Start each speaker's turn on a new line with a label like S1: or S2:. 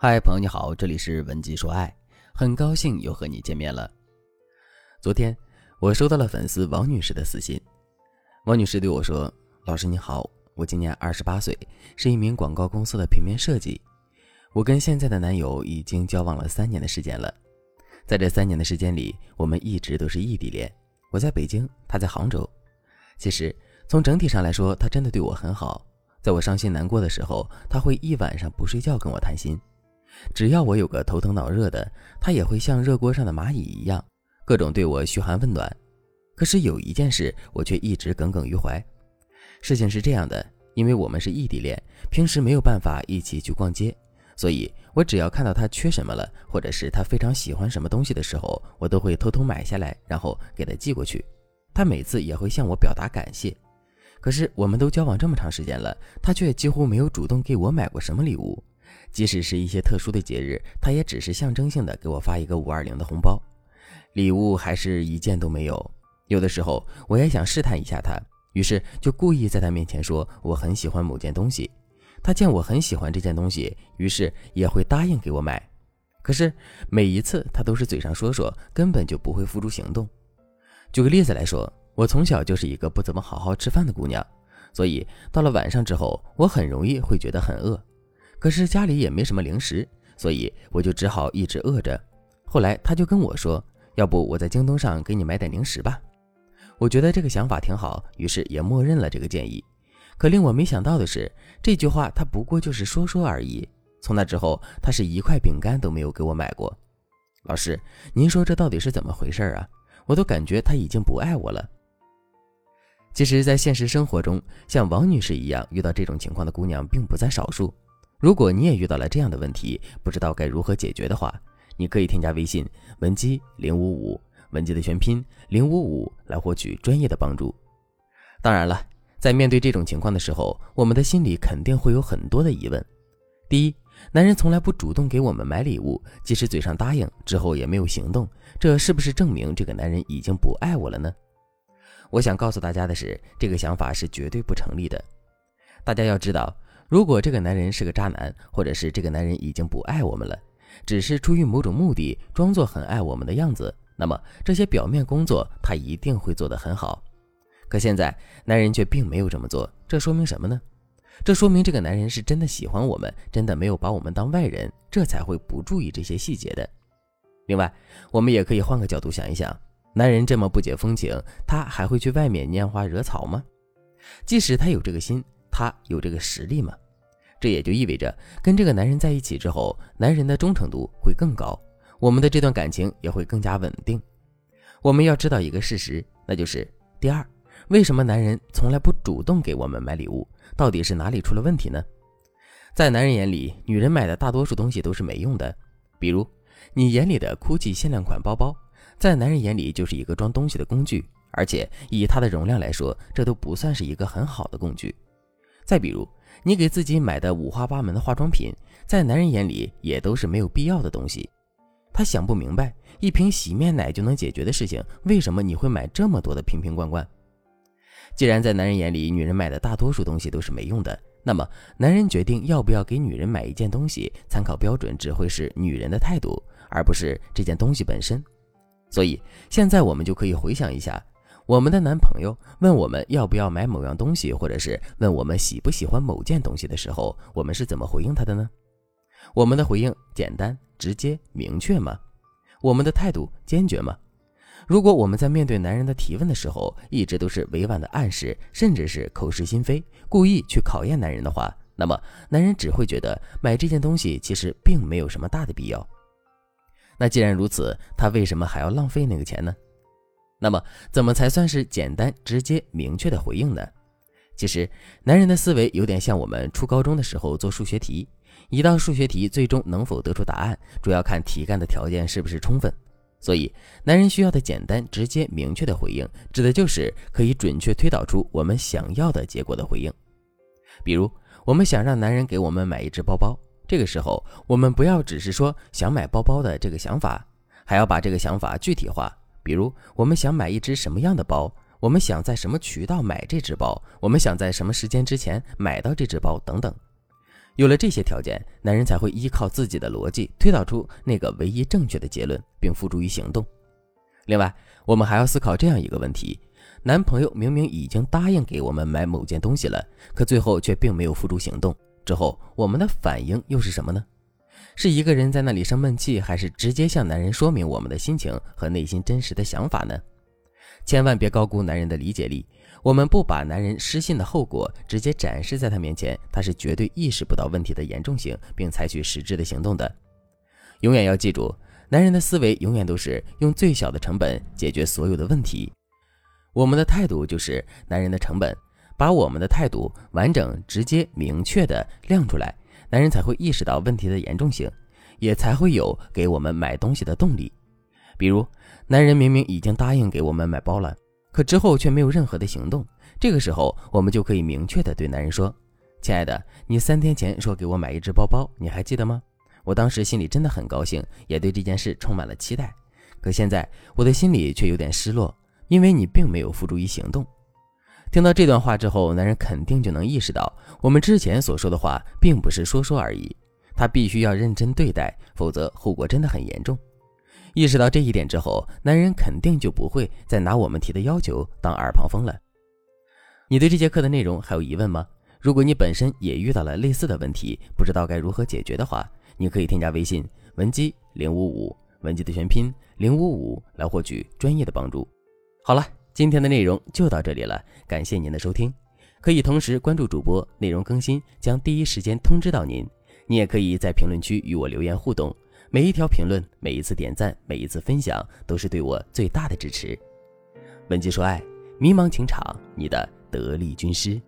S1: 嗨，朋友你好，这里是文姬说爱，很高兴又和你见面了。昨天我收到了粉丝王女士的私信，王女士对我说：“老师你好，我今年二十八岁，是一名广告公司的平面设计。我跟现在的男友已经交往了三年的时间了，在这三年的时间里，我们一直都是异地恋。我在北京，他在杭州。其实从整体上来说，他真的对我很好。在我伤心难过的时候，他会一晚上不睡觉跟我谈心。”只要我有个头疼脑热的，他也会像热锅上的蚂蚁一样，各种对我嘘寒问暖。可是有一件事，我却一直耿耿于怀。事情是这样的，因为我们是异地恋，平时没有办法一起去逛街，所以我只要看到他缺什么了，或者是他非常喜欢什么东西的时候，我都会偷偷买下来，然后给他寄过去。他每次也会向我表达感谢。可是我们都交往这么长时间了，他却几乎没有主动给我买过什么礼物。即使是一些特殊的节日，他也只是象征性的给我发一个五二零的红包，礼物还是一件都没有。有的时候我也想试探一下他，于是就故意在他面前说我很喜欢某件东西。他见我很喜欢这件东西，于是也会答应给我买。可是每一次他都是嘴上说说，根本就不会付诸行动。举个例子来说，我从小就是一个不怎么好好吃饭的姑娘，所以到了晚上之后，我很容易会觉得很饿。可是家里也没什么零食，所以我就只好一直饿着。后来他就跟我说：“要不我在京东上给你买点零食吧。”我觉得这个想法挺好，于是也默认了这个建议。可令我没想到的是，这句话他不过就是说说而已。从那之后，他是一块饼干都没有给我买过。老师，您说这到底是怎么回事啊？我都感觉他已经不爱我了。其实，在现实生活中，像王女士一样遇到这种情况的姑娘并不在少数。如果你也遇到了这样的问题，不知道该如何解决的话，你可以添加微信文姬零五五，文姬的全拼零五五，来获取专业的帮助。当然了，在面对这种情况的时候，我们的心里肯定会有很多的疑问。第一，男人从来不主动给我们买礼物，即使嘴上答应之后也没有行动，这是不是证明这个男人已经不爱我了呢？我想告诉大家的是，这个想法是绝对不成立的。大家要知道。如果这个男人是个渣男，或者是这个男人已经不爱我们了，只是出于某种目的装作很爱我们的样子，那么这些表面工作他一定会做得很好。可现在男人却并没有这么做，这说明什么呢？这说明这个男人是真的喜欢我们，真的没有把我们当外人，这才会不注意这些细节的。另外，我们也可以换个角度想一想，男人这么不解风情，他还会去外面拈花惹草吗？即使他有这个心。他有这个实力吗？这也就意味着跟这个男人在一起之后，男人的忠诚度会更高，我们的这段感情也会更加稳定。我们要知道一个事实，那就是第二，为什么男人从来不主动给我们买礼物？到底是哪里出了问题呢？在男人眼里，女人买的大多数东西都是没用的，比如你眼里的 GUCCI 限量款包包，在男人眼里就是一个装东西的工具，而且以它的容量来说，这都不算是一个很好的工具。再比如，你给自己买的五花八门的化妆品，在男人眼里也都是没有必要的东西。他想不明白，一瓶洗面奶就能解决的事情，为什么你会买这么多的瓶瓶罐罐？既然在男人眼里，女人买的大多数东西都是没用的，那么男人决定要不要给女人买一件东西，参考标准只会是女人的态度，而不是这件东西本身。所以，现在我们就可以回想一下。我们的男朋友问我们要不要买某样东西，或者是问我们喜不喜欢某件东西的时候，我们是怎么回应他的呢？我们的回应简单、直接、明确吗？我们的态度坚决吗？如果我们在面对男人的提问的时候，一直都是委婉的暗示，甚至是口是心非，故意去考验男人的话，那么男人只会觉得买这件东西其实并没有什么大的必要。那既然如此，他为什么还要浪费那个钱呢？那么，怎么才算是简单、直接、明确的回应呢？其实，男人的思维有点像我们初高中的时候做数学题，一道数学题最终能否得出答案，主要看题干的条件是不是充分。所以，男人需要的简单、直接、明确的回应，指的就是可以准确推导出我们想要的结果的回应。比如，我们想让男人给我们买一只包包，这个时候，我们不要只是说想买包包的这个想法，还要把这个想法具体化。比如，我们想买一只什么样的包？我们想在什么渠道买这只包？我们想在什么时间之前买到这只包？等等。有了这些条件，男人才会依靠自己的逻辑推导出那个唯一正确的结论，并付诸于行动。另外，我们还要思考这样一个问题：男朋友明明已经答应给我们买某件东西了，可最后却并没有付诸行动，之后我们的反应又是什么呢？是一个人在那里生闷气，还是直接向男人说明我们的心情和内心真实的想法呢？千万别高估男人的理解力。我们不把男人失信的后果直接展示在他面前，他是绝对意识不到问题的严重性，并采取实质的行动的。永远要记住，男人的思维永远都是用最小的成本解决所有的问题。我们的态度就是男人的成本，把我们的态度完整、直接、明确的亮出来，男人才会意识到问题的严重性，也才会有给我们买东西的动力。比如，男人明明已经答应给我们买包了。可之后却没有任何的行动，这个时候我们就可以明确的对男人说：“亲爱的，你三天前说给我买一只包包，你还记得吗？我当时心里真的很高兴，也对这件事充满了期待。可现在我的心里却有点失落，因为你并没有付诸于行动。”听到这段话之后，男人肯定就能意识到，我们之前所说的话并不是说说而已，他必须要认真对待，否则后果真的很严重。意识到这一点之后，男人肯定就不会再拿我们提的要求当耳旁风了。你对这节课的内容还有疑问吗？如果你本身也遇到了类似的问题，不知道该如何解决的话，你可以添加微信文姬零五五，文姬的全拼零五五，来获取专业的帮助。好了，今天的内容就到这里了，感谢您的收听。可以同时关注主播，内容更新将第一时间通知到您。你也可以在评论区与我留言互动。每一条评论，每一次点赞，每一次分享，都是对我最大的支持。文姬说爱，迷茫情场，你的得力军师。